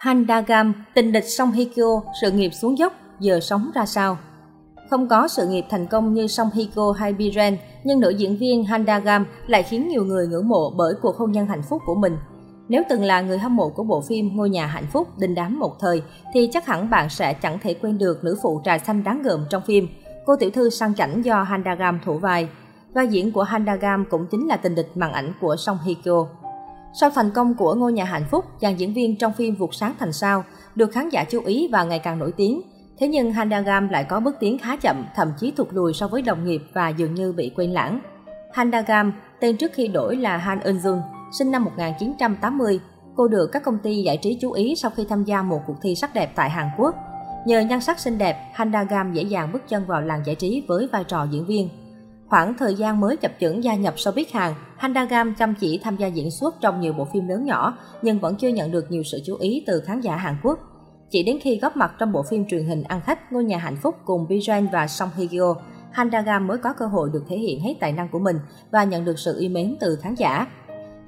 Handagam, tình địch Song Hye Kyo, sự nghiệp xuống dốc, giờ sống ra sao? Không có sự nghiệp thành công như Song Hye Kyo hay Biren, nhưng nữ diễn viên Handagam lại khiến nhiều người ngưỡng mộ bởi cuộc hôn nhân hạnh phúc của mình. Nếu từng là người hâm mộ của bộ phim Ngôi nhà hạnh phúc đình đám một thời, thì chắc hẳn bạn sẽ chẳng thể quên được nữ phụ trà xanh đáng gờm trong phim, cô tiểu thư sang chảnh do Handagam thủ vai. Vai diễn của Handagam cũng chính là tình địch màn ảnh của Song Hye Kyo. Sau thành công của Ngôi nhà hạnh phúc, dàn diễn viên trong phim vụt sáng thành sao, được khán giả chú ý và ngày càng nổi tiếng. Thế nhưng Handagam lại có bước tiến khá chậm, thậm chí thụt lùi so với đồng nghiệp và dường như bị quên lãng. Handagam, tên trước khi đổi là Han Eun Jun, sinh năm 1980. Cô được các công ty giải trí chú ý sau khi tham gia một cuộc thi sắc đẹp tại Hàn Quốc. Nhờ nhan sắc xinh đẹp, Handagam dễ dàng bước chân vào làng giải trí với vai trò diễn viên. Khoảng thời gian mới chập chững gia nhập showbiz Hàn, Handagam chăm chỉ tham gia diễn xuất trong nhiều bộ phim lớn nhỏ, nhưng vẫn chưa nhận được nhiều sự chú ý từ khán giả Hàn Quốc. Chỉ đến khi góp mặt trong bộ phim truyền hình ăn khách Ngôi nhà hạnh phúc cùng Bijan và Song Hye Kyo, Handagam mới có cơ hội được thể hiện hết tài năng của mình và nhận được sự yêu mến từ khán giả.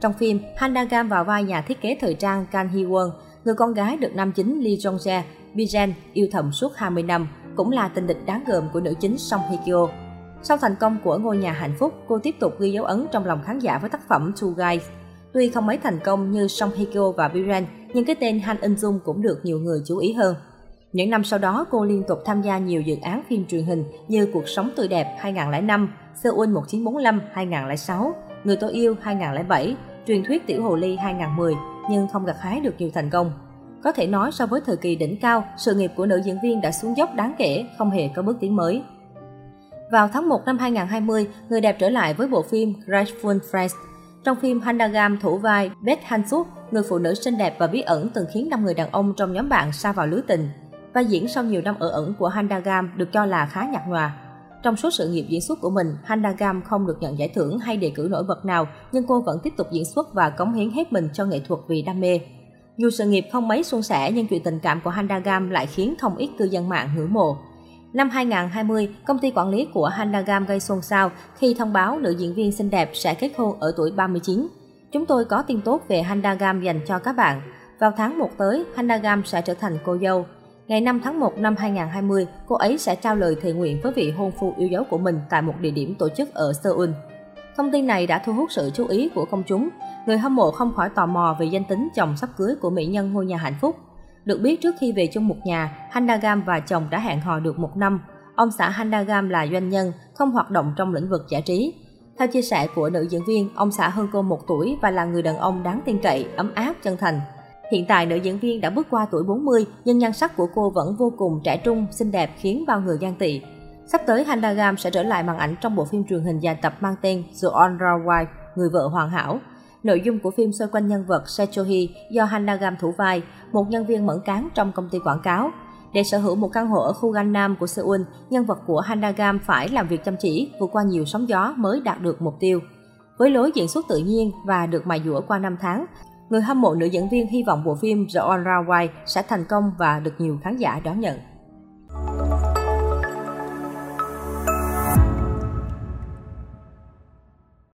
Trong phim, Handagam vào vai nhà thiết kế thời trang Kang Hee Won, người con gái được nam chính Lee Jong Jae, Bijan yêu thầm suốt 20 năm, cũng là tình địch đáng gờm của nữ chính Song Hye Kyo. Sau thành công của Ngôi nhà hạnh phúc, cô tiếp tục ghi dấu ấn trong lòng khán giả với tác phẩm Two Guys. Tuy không mấy thành công như Song Hye Kyo và Biren, nhưng cái tên Han In Jung cũng được nhiều người chú ý hơn. Những năm sau đó, cô liên tục tham gia nhiều dự án phim truyền hình như Cuộc sống tươi đẹp 2005, Seoul 1945 2006, Người tôi yêu 2007, Truyền thuyết Tiểu Hồ Ly 2010, nhưng không gặt hái được nhiều thành công. Có thể nói so với thời kỳ đỉnh cao, sự nghiệp của nữ diễn viên đã xuống dốc đáng kể, không hề có bước tiến mới. Vào tháng 1 năm 2020, người đẹp trở lại với bộ phim Grateful Friends. Trong phim, Handagam thủ vai Beth Hansuk, người phụ nữ xinh đẹp và bí ẩn từng khiến năm người đàn ông trong nhóm bạn sa vào lưới tình. Vai diễn sau nhiều năm ở ẩn của Handagam được cho là khá nhạt nhòa. Trong suốt sự nghiệp diễn xuất của mình, Handagam không được nhận giải thưởng hay đề cử nổi bật nào, nhưng cô vẫn tiếp tục diễn xuất và cống hiến hết mình cho nghệ thuật vì đam mê. Dù sự nghiệp không mấy suôn sẻ, nhưng chuyện tình cảm của Handagam lại khiến không ít cư dân mạng ngưỡng mộ. Năm 2020, công ty quản lý của Hanagam gây xôn xao khi thông báo nữ diễn viên xinh đẹp sẽ kết hôn ở tuổi 39. Chúng tôi có tin tốt về Hanagam dành cho các bạn. Vào tháng 1 tới, Hanagam sẽ trở thành cô dâu. Ngày 5 tháng 1 năm 2020, cô ấy sẽ trao lời thề nguyện với vị hôn phu yêu dấu của mình tại một địa điểm tổ chức ở Seoul. Thông tin này đã thu hút sự chú ý của công chúng. Người hâm mộ không khỏi tò mò về danh tính chồng sắp cưới của mỹ nhân ngôi nhà hạnh phúc. Được biết trước khi về chung một nhà, Handagam và chồng đã hẹn hò được một năm. Ông xã Handagam là doanh nhân, không hoạt động trong lĩnh vực giải trí. Theo chia sẻ của nữ diễn viên, ông xã hơn cô một tuổi và là người đàn ông đáng tin cậy, ấm áp, chân thành. Hiện tại nữ diễn viên đã bước qua tuổi 40, nhưng nhan sắc của cô vẫn vô cùng trẻ trung, xinh đẹp khiến bao người ghen tị. Sắp tới Handagam sẽ trở lại màn ảnh trong bộ phim truyền hình dài tập mang tên The Honor Wife, Người vợ hoàn hảo. Nội dung của phim xoay quanh nhân vật Sechohi do Hanagam thủ vai, một nhân viên mẫn cán trong công ty quảng cáo. Để sở hữu một căn hộ ở khu Gangnam của Seoul, nhân vật của Hanagam phải làm việc chăm chỉ, vượt qua nhiều sóng gió mới đạt được mục tiêu. Với lối diễn xuất tự nhiên và được mài dũa qua năm tháng, người hâm mộ nữ diễn viên hy vọng bộ phim The All Round White sẽ thành công và được nhiều khán giả đón nhận.